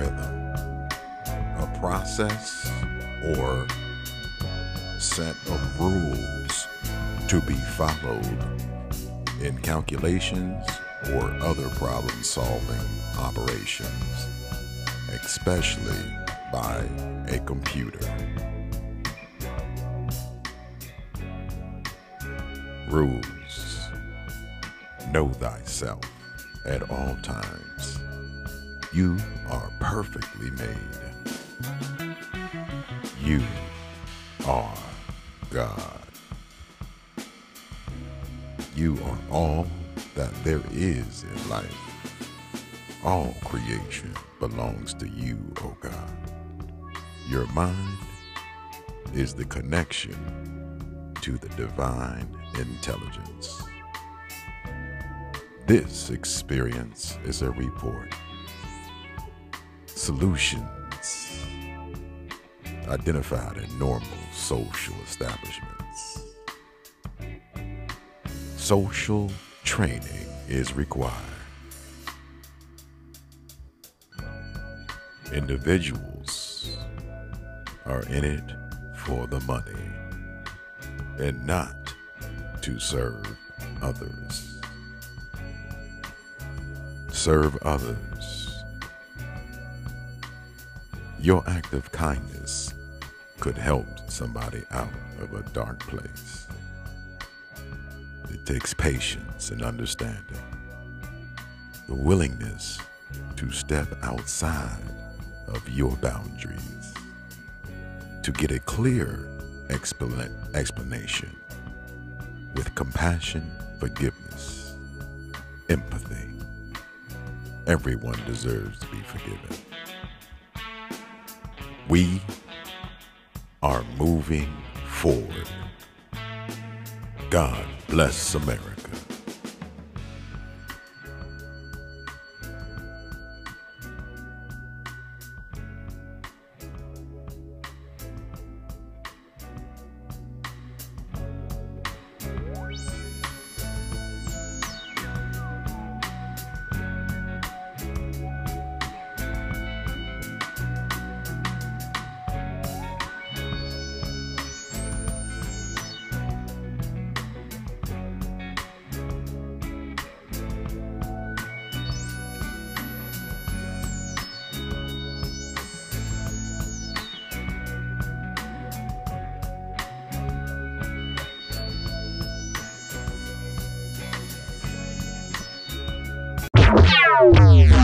rhythm, a process, or set of rules to be followed in calculations or other problem solving operations, especially by a computer. Rules. Know thyself at all times. You perfectly made. You are God. You are all that there is in life. All creation belongs to you, O God. Your mind is the connection to the divine intelligence. This experience is a report. Solutions identified in normal social establishments. Social training is required. Individuals are in it for the money and not to serve others. Serve others. Your act of kindness could help somebody out of a dark place. It takes patience and understanding, the willingness to step outside of your boundaries, to get a clear expla- explanation with compassion, forgiveness, empathy. Everyone deserves to be forgiven. We are moving forward. God bless America. Música